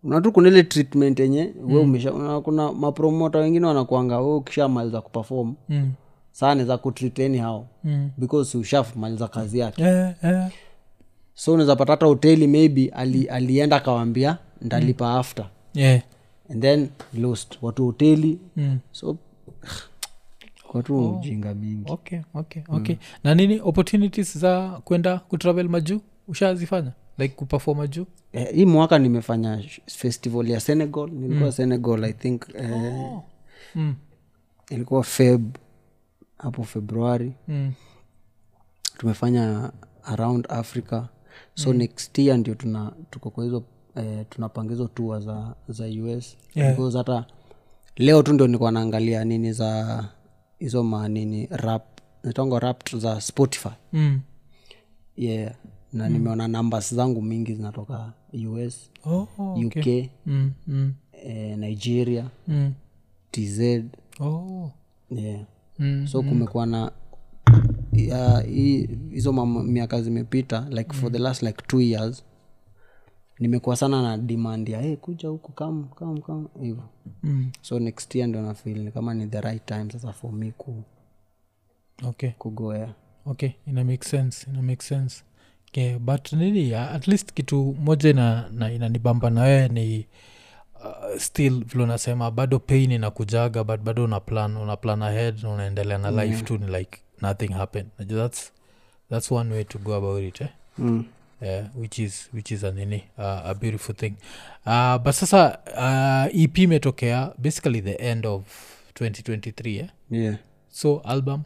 unatu kuna ile treatment yenye mm. we umesha una- kuna mapromota wengine wanakuanga we ukishamaliza kupefom mm. saa niza kutreat anyhow mm. because ushamaliza kazi yake yeah, eh. So unaweza pata hata hoteli maybe ali, alienda akawambia ndalipa after. Yeah. and then lost. Watu hoteli. Mm. so [sighs] watu ujinga mingi. Okay okay okay. Na nini opportunities za kwenda kutravel majuu? Ushazifanya? Like kuperform juu eh, hii mwaka nimefanya festival ya senegal. Nilikuwa senegal i think eh, mm. ilikuwa feb hapo februari Mm. tumefanya around africa so next year ndio tuna tuko kwa hizo eh, tunapanga hizo tua za za us Yeah. because hata leo tu ndio nilikuwa naangalia nini za hizo manini rap nitongo rap za spotify Mm. yeah na nimeona numbers zangu mingi zinatoka us Oh, oh, uk mm. Mm. eh, nigeria Mm. tz Oh. yeah. Mm. so kumekuwa na hizo uh, miaka zimepita like for the last like two years nimekuwa sana na demand ya hey, kuja huku kam kam kam hivo Mm. so next year ndio nafil ni kama ni the right time sasa for me ku, okay. kugoea okay ina make sense ina make sense. Okay, but nini at least kitu moja ina, na inanibamba na wewe ni uh, still vile unasema bado pain inakujaga but bado una plan una plan ahead na unaendelea na life tu ni like nothing happened that's, that's one way to go about it eh? mm. yeah, which is which is a nini uh, a beautiful thing uh, but sasa uh, ep imetokea basically the end of 2023 eh? yeah. so album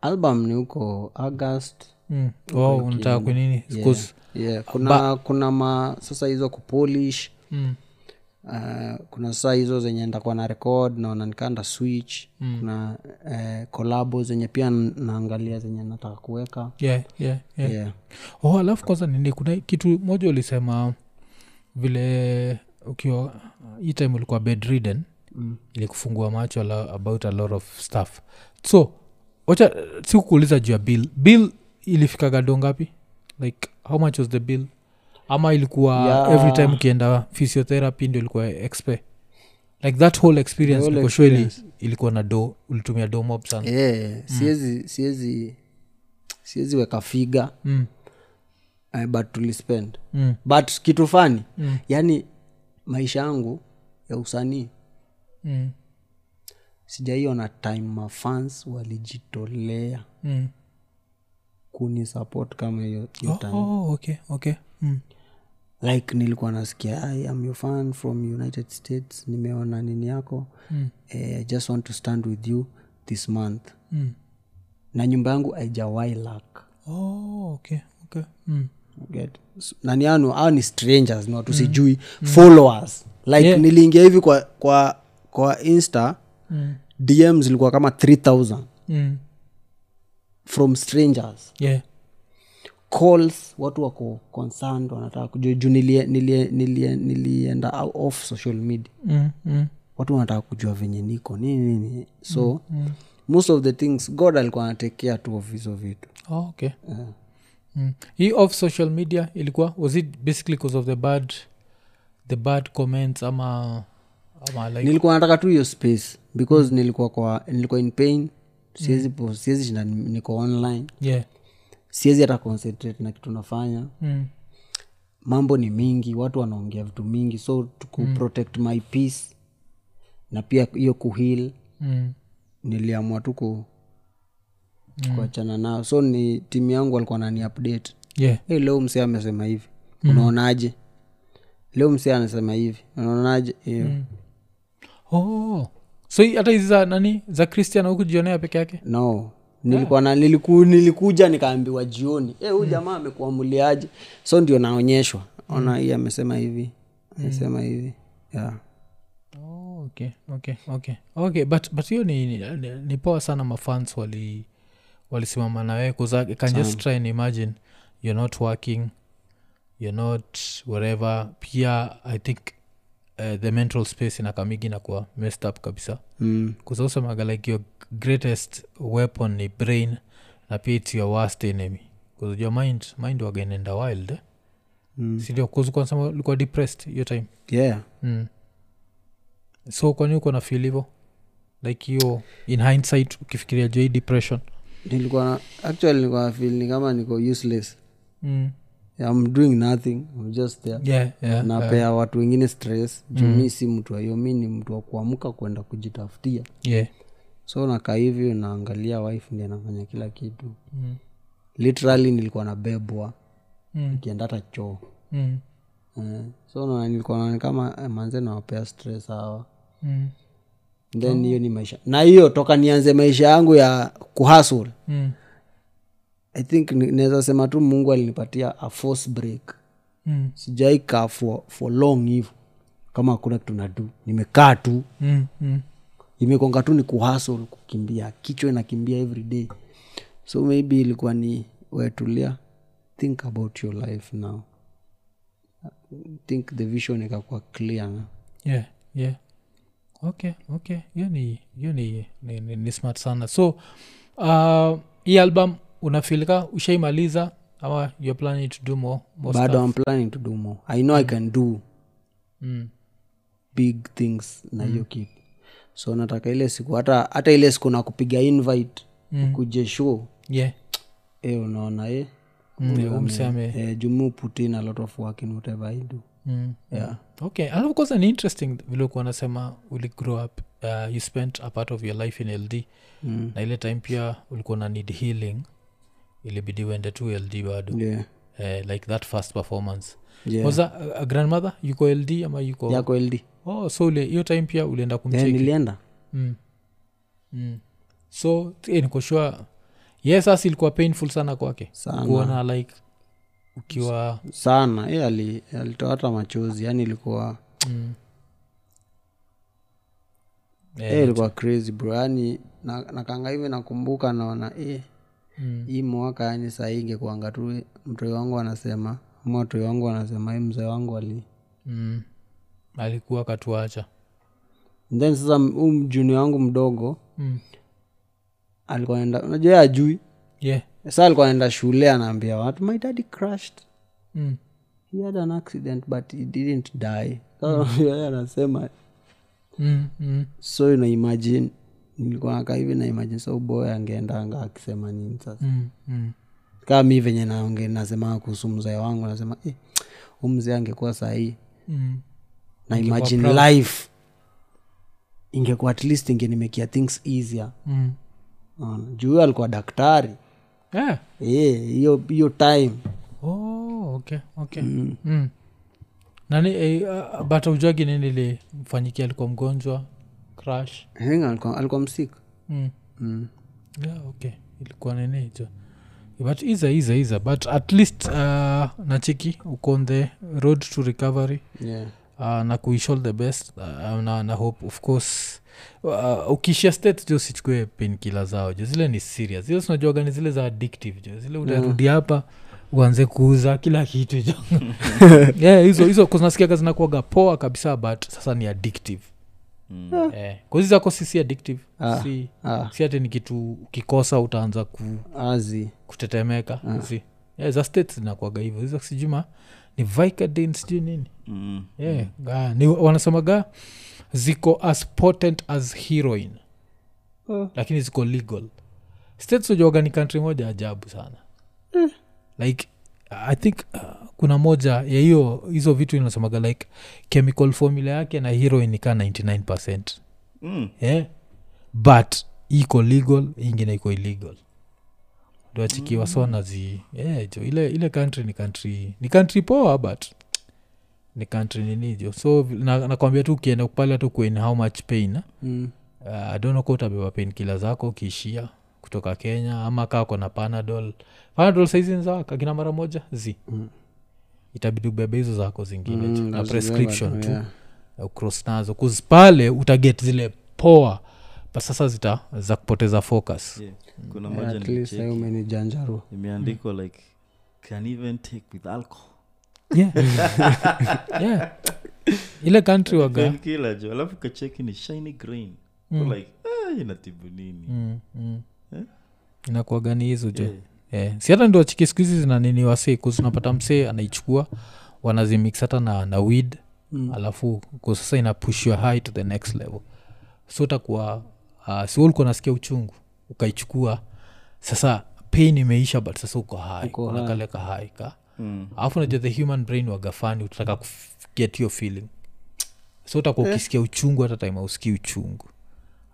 album ni huko august mm. wow, unataka kunini yeah. yeah. kuna kuna ma sasa hizo kupolish mm. Uh, kuna saa hizo zenye ndakuwa na record naona nikanda switch mm. kuna uh, kolabo zenye pia naangalia zenye nataka kuweka yeah, yeah, yeah. yeah. oh alafu kwanza nini kuna kitu moja ulisema vile ukiwa hii time ulikuwa bedridden Mm. ilikufungua macho la, about a lot of stuff so wacha sikukuuliza juu ya bill bill ilifikaga do ngapi like how much was the bill ama ilikuwa Yeah. every time ukienda physiotherapy ndio ilikuwa expe like that whole experience whole ili- ilikuwa na do ulitumia do mob sana yeah. siwezi siwezi siwezi weka figa mm. uh, but tulispend Mm. but kitu fani Mm. yani maisha yangu ya usanii Mm. sijaiona time mafans walijitolea Mm. kuni support kama hiyo oh, Oh, okay okay mm. Like nilikuwa nasikia i am your fan from united states nimeona nini yako Mm. eh, just want to stand with you this month Mm. na nyumba yangu aijawai lak Oh, okay okay mm. get au ni strangers ni watu sijui followers like Yeah. niliingia hivi kwa kwa kwa insta Mm. dm zilikuwa kama 3000 Mm. from strangers yeah calls watu wako concerned wanataka kujua juu nilie, nilie, nilie, nilienda off social media mm. Mm. watu wanataka kujua venye niko nini nini so mm. most of the things god alikuwa anatekea tu of hizo vitu Oh, okay yeah. mm. hii off social media ilikuwa was it basically because of the bad the bad comments ama ama like nilikuwa nataka tu hiyo space because nilikuwa kwa nilikuwa in pain siwezi mm. siwezi shinda niko online yeah siwezi hata concentrate na kitu nafanya. Mm. mambo ni mingi watu wanaongea vitu mingi so to ku protect my peace na pia hiyo kuhil Mm. niliamua tu ku kuachana nao. So ni timu yangu walikuwa nani update. Yeah. Hey, leo msee amesema hivi. Unaonaje? Leo msee anasema hivi. Unaonaje? Hiyo oh. So hata hizi za nani? Za kristian huku jionea peke yake? No nilikuwa na niliku, nilikuja nikaambiwa jioni e, huyu jamaa amekuamuliaje? So ndio naonyeshwa. Ona hii amesema hivi amesema hivi yeah. oh, okay okay okay okay but but hiyo ni, ni, ni, ni poa sana mafans wali walisimama na wewe kuza can just try and imagine you're not working you're not wherever pia i think uh, the mental space inakamigi inakuwa messed up kabisa mm. kuzausemaga like your greatest weapon ni brain na pia its your worst enemy bcause mind mind waga inaenda wild eh? Mm. sindio kuzukasema ulikuwa depressed hiyo time yeah mm. so kwani uko na fil hivo like hiyo in hindsight ukifikiria juu hii depression nilikuwa actually nilikuwa na feel ni kama niko useless mm. I'm doing nothing I'm just there yeah, yeah, napea watu wengine stress juu mi si mtu wa mi ni mtu wa kuamka kwenda kujitafutia yeah. so nakaa hivi naangalia wife ndi anafanya kila kitu Mm. literally nilikuwa nabebwa Mm. nikienda hata choo Mm. eh, so na, nilikuwa naona kama eh, manze nawapea stress hawa Mm. then hiyo ni maisha na hiyo toka nianze maisha yangu ya kuhasul Mm. I think naweza sema tu mungu alinipatia a force break. Mm. sijaikaa for, for long hivo. Kama hakuna kitu nadu nimekaa tu. Mm. Mm. imekonga tu ni kuhasl kukimbia. Kichwa inakimbia every day. So maybe ilikuwa ni wetulia think about your life now. Think the vision ikakuwa clear na? Yeah yeah. Okay okay. Hiyo ni hiyo ni, ni, ni, ni smart sana. So uh, hii album unafilika ushaimaliza? Ama you're planning to do more, more bado i'm planning to do more. I know i can do Mm. big things na hiyo kitu. So nataka ile siku hata hata ile siku na kupiga invite Mm. kuje show. Yeah. E unaona e Mm, jumu put a lot of work in whatever i do. Mm. yeah. Okay. Interesting vile ukuwa nasema uli grow up uh, you spent a part of your life in ld mm. na ile time pia ulikuwa na need healing ilibidi uende tu ld bado. Yeah. Eh, like that first performance. Yeah. a grandmother yuko ld ama yuko? Yako ld oh, so ule hiyo time pia ulienda yeah, kumcheki? nilienda. Mm. Mm. so eh, nikoshua yes as ilikuwa painful sana kwake. Kuona like ukiwa sana. Ye ali- alitoa hata machozi yani ilikuwa mm. yeah, ilikuwa crazy bro. Yani na- nakanga hivi nakumbuka naona eh, mm. hii mwaka yani sahii ingekuanga tu mtoi wangu anasema ama watoi wangu anasema hii mzee wangu ali Mm. alikuwa katuacha then sasa huu mjuni wangu mdogo mm. alikuwa naenda unajua ajui yeah sa alikuwa naenda shule anaambia watu my daddy crashed mm. he had an accident but he didn't die sasa [laughs] anasema Mm. Mm. so ina imagine nilikuwa nakaa hivi na imagine sa angeendanga akisema nini sasa Mm. Mm. kaa mi venye naonge nasema kuhusu mzee wangu nasema eh, mzee angekuwa sahii Mm. na imagine life ingekuwa at least ingenimekia things easier Mm. Unaona? juu huyo alikuwa daktari Yeah. Eh, hiyo hiyo time oh, okay okay mm. Mm. nani eh, uh, but ujagi nini limfanyikia alikuwa mgonjwa crash alikuwa, alikuwa msik. Mm. mm. yeah, okay. Ilikuwa nini hicho? But iza iza iza. But at least uh, nachiki uko on the road to recovery. Yeah. uh, na kuish all the best. Uh, na, na hope of course. Uh, ukishia state jo usichukue penkila zao. Jo zile ni serious. Zile sinajuaga ni zile za addictive jo. Zile utarudi hapa uanze kuuza kila kitu jo. [laughs] [laughs] Yeah, hizo hizo zinakuaga poa kabisa but sasa ni addictive Mm. eh, kozi zako sisi addictive. Ah. si, ah, si ati ni kitu ukikosa utaanza ku, azi. kutetemeka si yeah, za state zinakuaga hivyo. Hizo sijuma ni vicadin sijui nini. Mm. yeah, ga, ni wanasemaga ziko as potent as heroin. Oh. lakini ziko legal. States ujuaga ni kantri moja ajabu sana. Like i think uh, kuna moja ya hiyo hizo vitu inasemaga like chemical formula yake na heroin ikaa 99 Mm. yeah. but iko legal ingine iko illegal ndoachikiwa mm. sonazi yeah, jo ile ile country ni country ni country poa but ni country ninijo so nakwambia na- tu ukienda pale hatu kuen how much pain eh? mm. uh, adonoka utabeba pain kila zako ukiishia kutoka kenya ama kaa kona panadol panadol saizi nzawaka kina mara moja zi Mm. Itabidi ubebe hizo zako zingine Mm, jo, na prescription tu yeah. cross nazo 'Cause pale utaget zile poa pa sasa zita za kupoteza focus Yeah. kuna moja like can even take with alcohol yeah. [laughs] yeah. ile country waga alafu kacheki ni shiny green Mm. mm. like ah, inatibu nini mm, mm. Eh? inakuaga ni hizo jo Yeah. Yeah. si hata ndio chiki siku hizi zina nini wasee kuzinapata msee anaichukua wanazimix hata na, na weed Mm. alafu sasa ina push your high to the next level so utakuwa uh, si ulikuwa nasikia uchungu ukaichukua sasa pain imeisha but sasa uko kuna kale ka alafu Mm. najua the human brain wagafani utataka get your feeling so utakuwa ukisikia uchungu hata time ausikii uchungu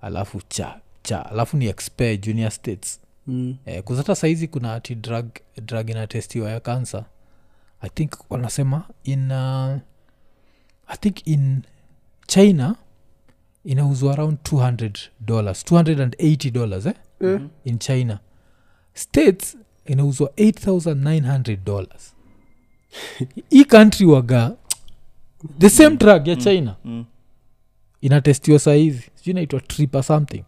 alafu cha cha alafu ni expert junior states Mm. eh, kuzata saizi kuna ati drug, drug inatestiwa ya kansa i think wanasema in uh, i think in china inauzwa around 200 dollars 280 dollars eh? Eh. in china states inauzwa 8900 dollars [laughs] hii country waga the same drug ya china Mm. inatestiwa sahizi sijui inaitwa tripa something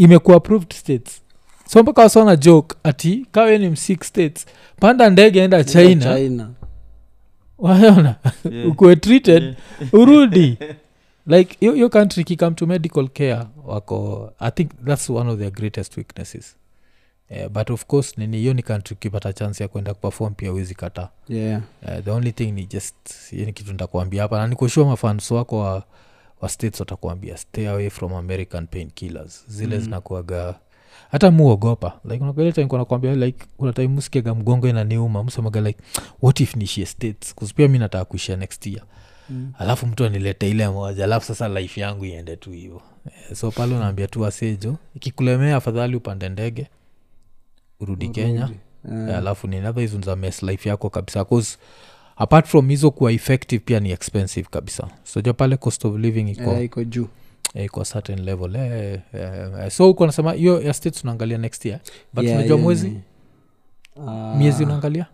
imekuwa approved states. So mpaka wasona joke ati kawe ni msik states panda ndege enda china. China. Waona? Yeah. ukuwe treated urudi. [laughs] Like hiyo yo country kikam to medical care wako i think that's one of their greatest weaknesses. Uh, but of course nini hiyo ni country ukipata chance ya kwenda kuperform pia wezi kataa. Yeah. uh, the only thing ni just ni kitu nitakuambia hapa na nikushua mafans wako wa, wa states watakuambia stay away from american pain killers zile mm. zinakuaga hata muogopa like like kuna time musikiaga mgongo inaniuma msemaga like what if nishie states? Kuspia mi nataka kuishia next year. Mm. alafu mtu anilete ile moja alafu sasa life yangu iende tu hivo Eh, so pale unaambia tu wasejo ikikulemea afadhali upande ndege urudi kenya. Yeah, alafu nini mes life yako kabisa. Cause apart from hizo kuwa effective pia ni expensive kabisa. Soja pale cost of living iko yeah, iko juu. eh, iko certain level. Eh, eh, eh. so uko nasema hiyo ya states unaangalia next year. But Yeah, unajua yeah, mwezi? yeah. Ah, miezi unaangalia?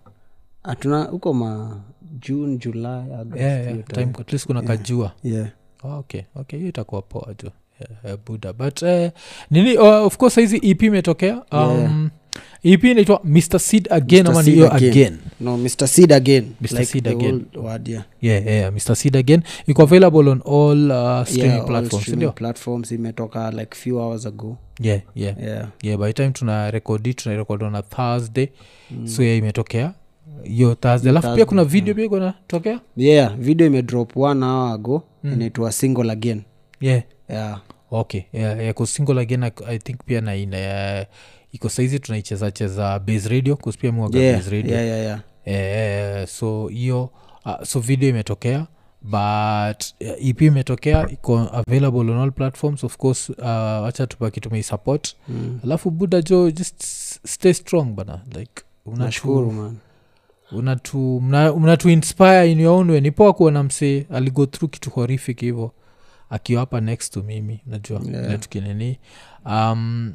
hatuna huko ma june july August, yeah, yeah, time. at least kuna kajua yeah. oh, okay okay hiyo itakuwa poa jo yeah, yeah, buda but uh, nini uh, of course saizi ep imetokea. Um, ep inaitwa mr seed again ama niyo Again. again? No mr seed again. Mr. like Seed Again. word, yeah. yeah, yeah, mr seed again. Iko available on all uh, streaming Yeah, platforms platforms. Imetoka like few hours ago. Yeah, yeah. yeah. yeah by the time tuna rekodi tunarekodi on a thursday. Mm. so yeah, imetokea. Hiyo thursday. Alafu pia kuna video pia iko natokea yeah video imedrop one hour ago. Inaitwa single again. Yeah. Yeah. Okay. Yeah, yeah, single again I, i think pia na ina uh, iko saizi tunaicheza cheza base radio kuspia mwaga yeah, base radio yeah, yeah, yeah. E, so hiyo uh, so video imetokea but uh, ep imetokea iko available on all platforms of course uh, wacha tubaki tumeisupport Mm. alafu buda jo just stay strong bana like unashukuru unatu, man unatu, mna, inspire in your own way nipoa kuona msee aligo through kitu horrific hivyo akiwa hapa next to mimi najua yeah. tukinini um,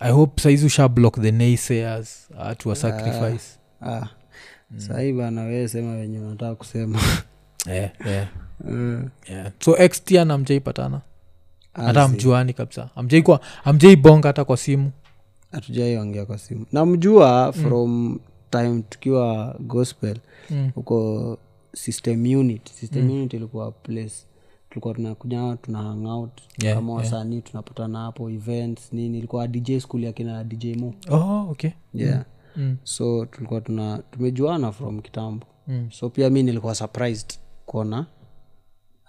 i hope saizi usha block the naysayers uh, to a sacrifice. ah. sahii bana wee sema wenye unataka kusema. Yeah, [laughs] yeah, Mm. yeah. so extian amjaipatana Ah, hata amjuani kabisa. Amjaikwa amjaibonga hata kwa simu. Hatujaiongea kwa simu. Namjua from time tukiwa gospel mm. huko system unit. System unit ilikuwa place tulikuwa tunakuja tuna hang out Yeah, kama yeah. tunapatana hapo events nini ilikuwa dj school yakina dj mo oh, okay yeah mm. so tulikuwa tuna tumejuana from kitambo Mm. so pia mi nilikuwa surprised kuona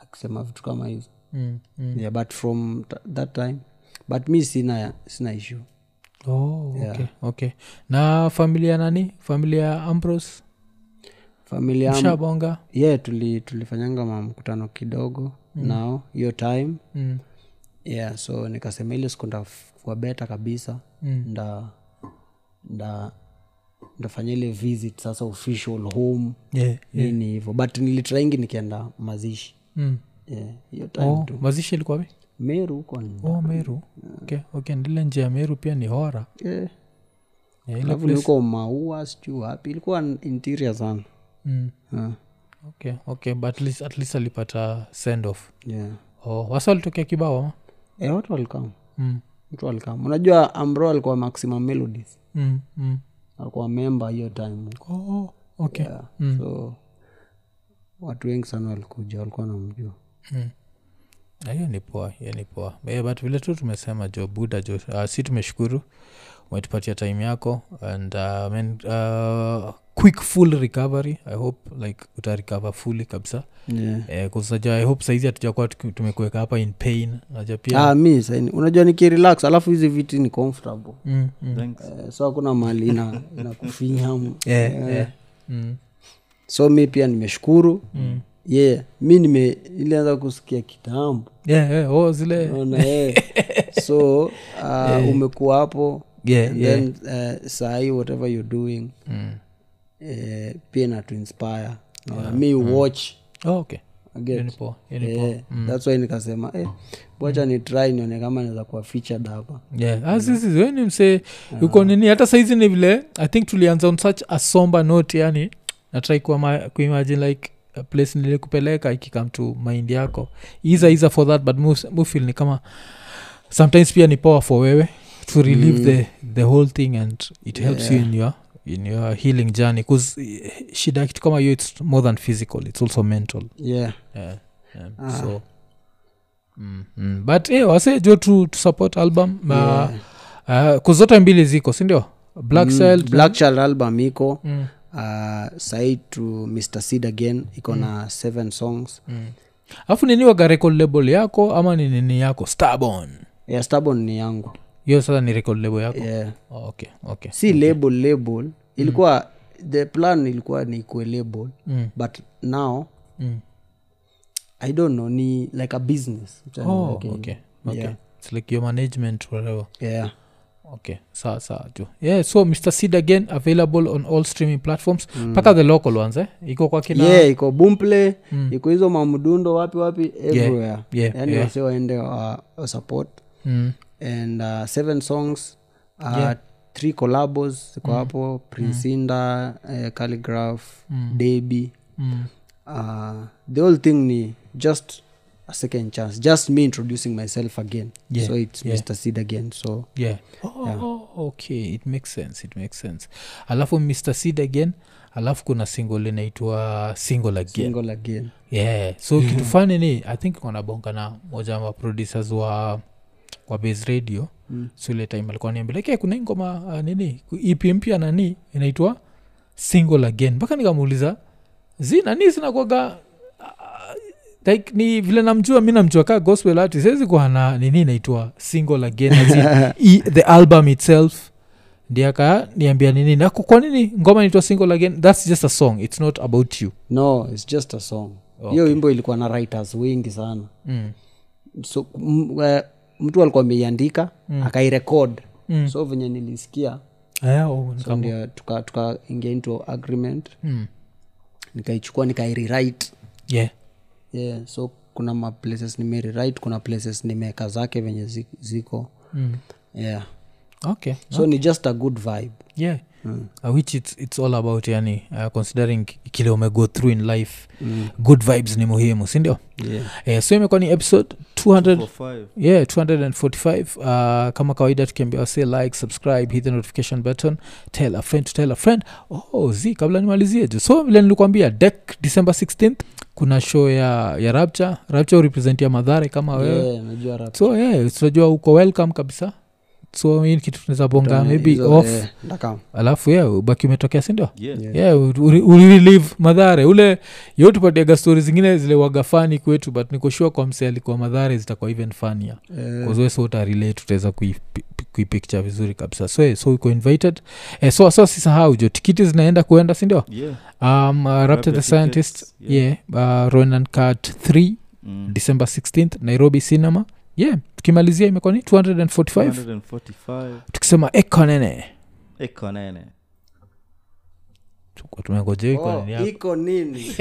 akisema vitu kama hizo Mm. Mm. yeah, but from t- that time but mi sina sina issue Oh, Yeah. okay, okay na familia nani familia ya ambros familia mshabonga yeah tuli, tulifanyanga mamkutano kidogo mm. nao hiyo time mm. yeah so nikasema ile siku ndakua beta kabisa Mm. nda nda ndafanya ile visit sasa official home yeah. nini hivyo but nilitraingi nikienda mazishi mm. yeah, hiyo time oh, tu mazishi ilikuwa meru huko oh, meru okay, okay. ndile njia ya meru pia ni hora yeah. yeah, huko maua sijuu wapi ilikuwa interior sana mm. Ah, okay, okay. but at least, at least alipata send off yeah. oh, wasa walitokea kibao e, watu walikam mm. mtu walikam unajua amro alikuwa maximum melodies Mm. Mm. alikuwa memba hiyo time Oh, okay. yeah. Mm. so watu wengi sana walikuja walikuwa namjua Mm. Ah, hiyo ni poa hiyo ni poa yeah, but vile tu tumesema jo buda jo uh, si tumeshukuru umetupatia time yako and uh, men, uh, quick full recovery i hope like utarecover fully kabisa yeah. eh, kusaja i hope saizi hatujakuwa tumekuweka hapa in pain aja pia ah, mi saini unajua nikirelax alafu hizi viti ni comfortable mm, mm. Thanks. eh, so hakuna mali ina inakufinyamu Yeah, [laughs] Eh, yeah. Mm, so mi pia nimeshukuru mm. yeah mi nime ilianza kusikia kitambo Yeah, yeah, oh, zile Ona, yeah. [laughs] so uh, umekuwa hapo yeah, and yeah. then uh, sahii whatever you're doing Mm. Eh, pia na to inspire. Naona, mi watch. Oh, okay. I Hiyo ni get. Poa, hiyo ni poa. Eh, thats why nikasema eh, wacha ni try nione kama naweza kuwa featured hapa. Yeah. yeah. ni msee. Yeah. uko nini? Hata saizi ni vile i think tulianza on such a somber note yani natrai kuimagine like a place nilikupeleka ikikam to mind yako. Iza iza for that but mu- mu ni kama sometimes pia ni power for wewe to relieve Mm. the, the whole thing and it helps you in your in your healing journey bcause shida kitu kama hiyo its more than physical it's also mental yeah yeah, yeah. Ah. so mm, mm. but hey, wase jo to, to support album yeah. uh, uh, kuzote mbili ziko sindio black Mm, Child, black child album iko mm, uh, sai to mr seed again iko na seven songs mm. alafu nini waga label yako ama ni nini yako starbon yeah, stabon ni yangu hiyo sasa ni record label yako yeah. oh, okay okay si label label ilikuwa the plan ilikuwa ni ikue label mm, but now mm. i don't know ni like a business oh, okay. okay okay Yeah. it's like your management whatever yeah okay sawa sawa jo yeah so mr seed again available on all streaming platforms mpaka the local ones eh? iko kwa kina yeah iko bumple Mm. iko hizo mamdundo wapi wapi everywhere yeah, yani yeah. wase waende wa, wa support mm. And uh, seven songs uh, Yeah. three collabos ziko hapo princinda uh, calligraph Mm. debi. Mm. uh, the whole thing ni just a second chance just me introducing myself again. Yeah, so it's yeah. mr seed again so. Yeah. Oh, oh, okay. It makes sense it makes sense. Alafu mr seed again alafu kuna single inaitwa single again. Single again. Yeah. So kitu fani ni i think wanabonga na moja wa producers wa wa base radio. Mm. sule time alikuwa niambeleke kuna hii ngoma uh, nini ip mpya nani inaitwa single again. Mpaka nikamuuliza zi nani zinakwaga like ni vile namjua mi namjua kaa gospel artist siwezi kuwa na nini inaitwa single again in, [laughs] the album itself. Ndiaka niambia nini na kwa nini ngoma inaitwa single again? That's just a song it's not about you. No it's just a song. Hiyo Okay. wimbo ilikuwa na writers wengi sana. Mm. so m, uh, mtu alikuwa ameiandika Mm. akairekod Mm. so venye nilisikia Aya, oh, so ndio tukaingia tuka into agreement. Mm. nikaichukua nikairewrite. Yeah. Yeah so kuna maplaces nimerewrite kuna places nimeweka zake venye ziko. Mm. yeah. Okay so ni just a good vibe. Yeah uh, which it's, it's all about yani uh, considering kile umego through in life. Mm. good vibes ni muhimu sindio yeah. uh, so imekuwa ni episode 200 For five. yeah 245 uh, kama kawaida tukiambia wase like subscribe hit the notification button tell a friend to tell a friend. Oh z kabla nimalizie ju so vile nilikuambia dek december 16th kuna show ya, ya rapture. Rapture urepresentia madhare kama wewe. Yeah, so yeah tunajua uko welcome kabisa so hii kitu tunaweza bonga maybe off yeah, alafu alafu yeah ubaki umetokea sindio Yeah. Yeah. yeah uri- urilive madhare ule yo tupatiaga stori zingine zile wagafani kwetu but nikoshua kwa mse alikuwa madhare zitakuwa even fania yeah. kazwese utarelate utaweza kuipikcha vizuri kabisa so, so uko invited eh, so so sisahau jo tikiti zinaenda kuenda sindio Yeah. um, uh, raptor the scientist yeah. yeah, uh, ronan cart 3 Mm. december 16th nairobi cinema yeah tukimalizia imekuwa ni 245 245 tukisema ekonene eko nene. Oh, iko nini [laughs]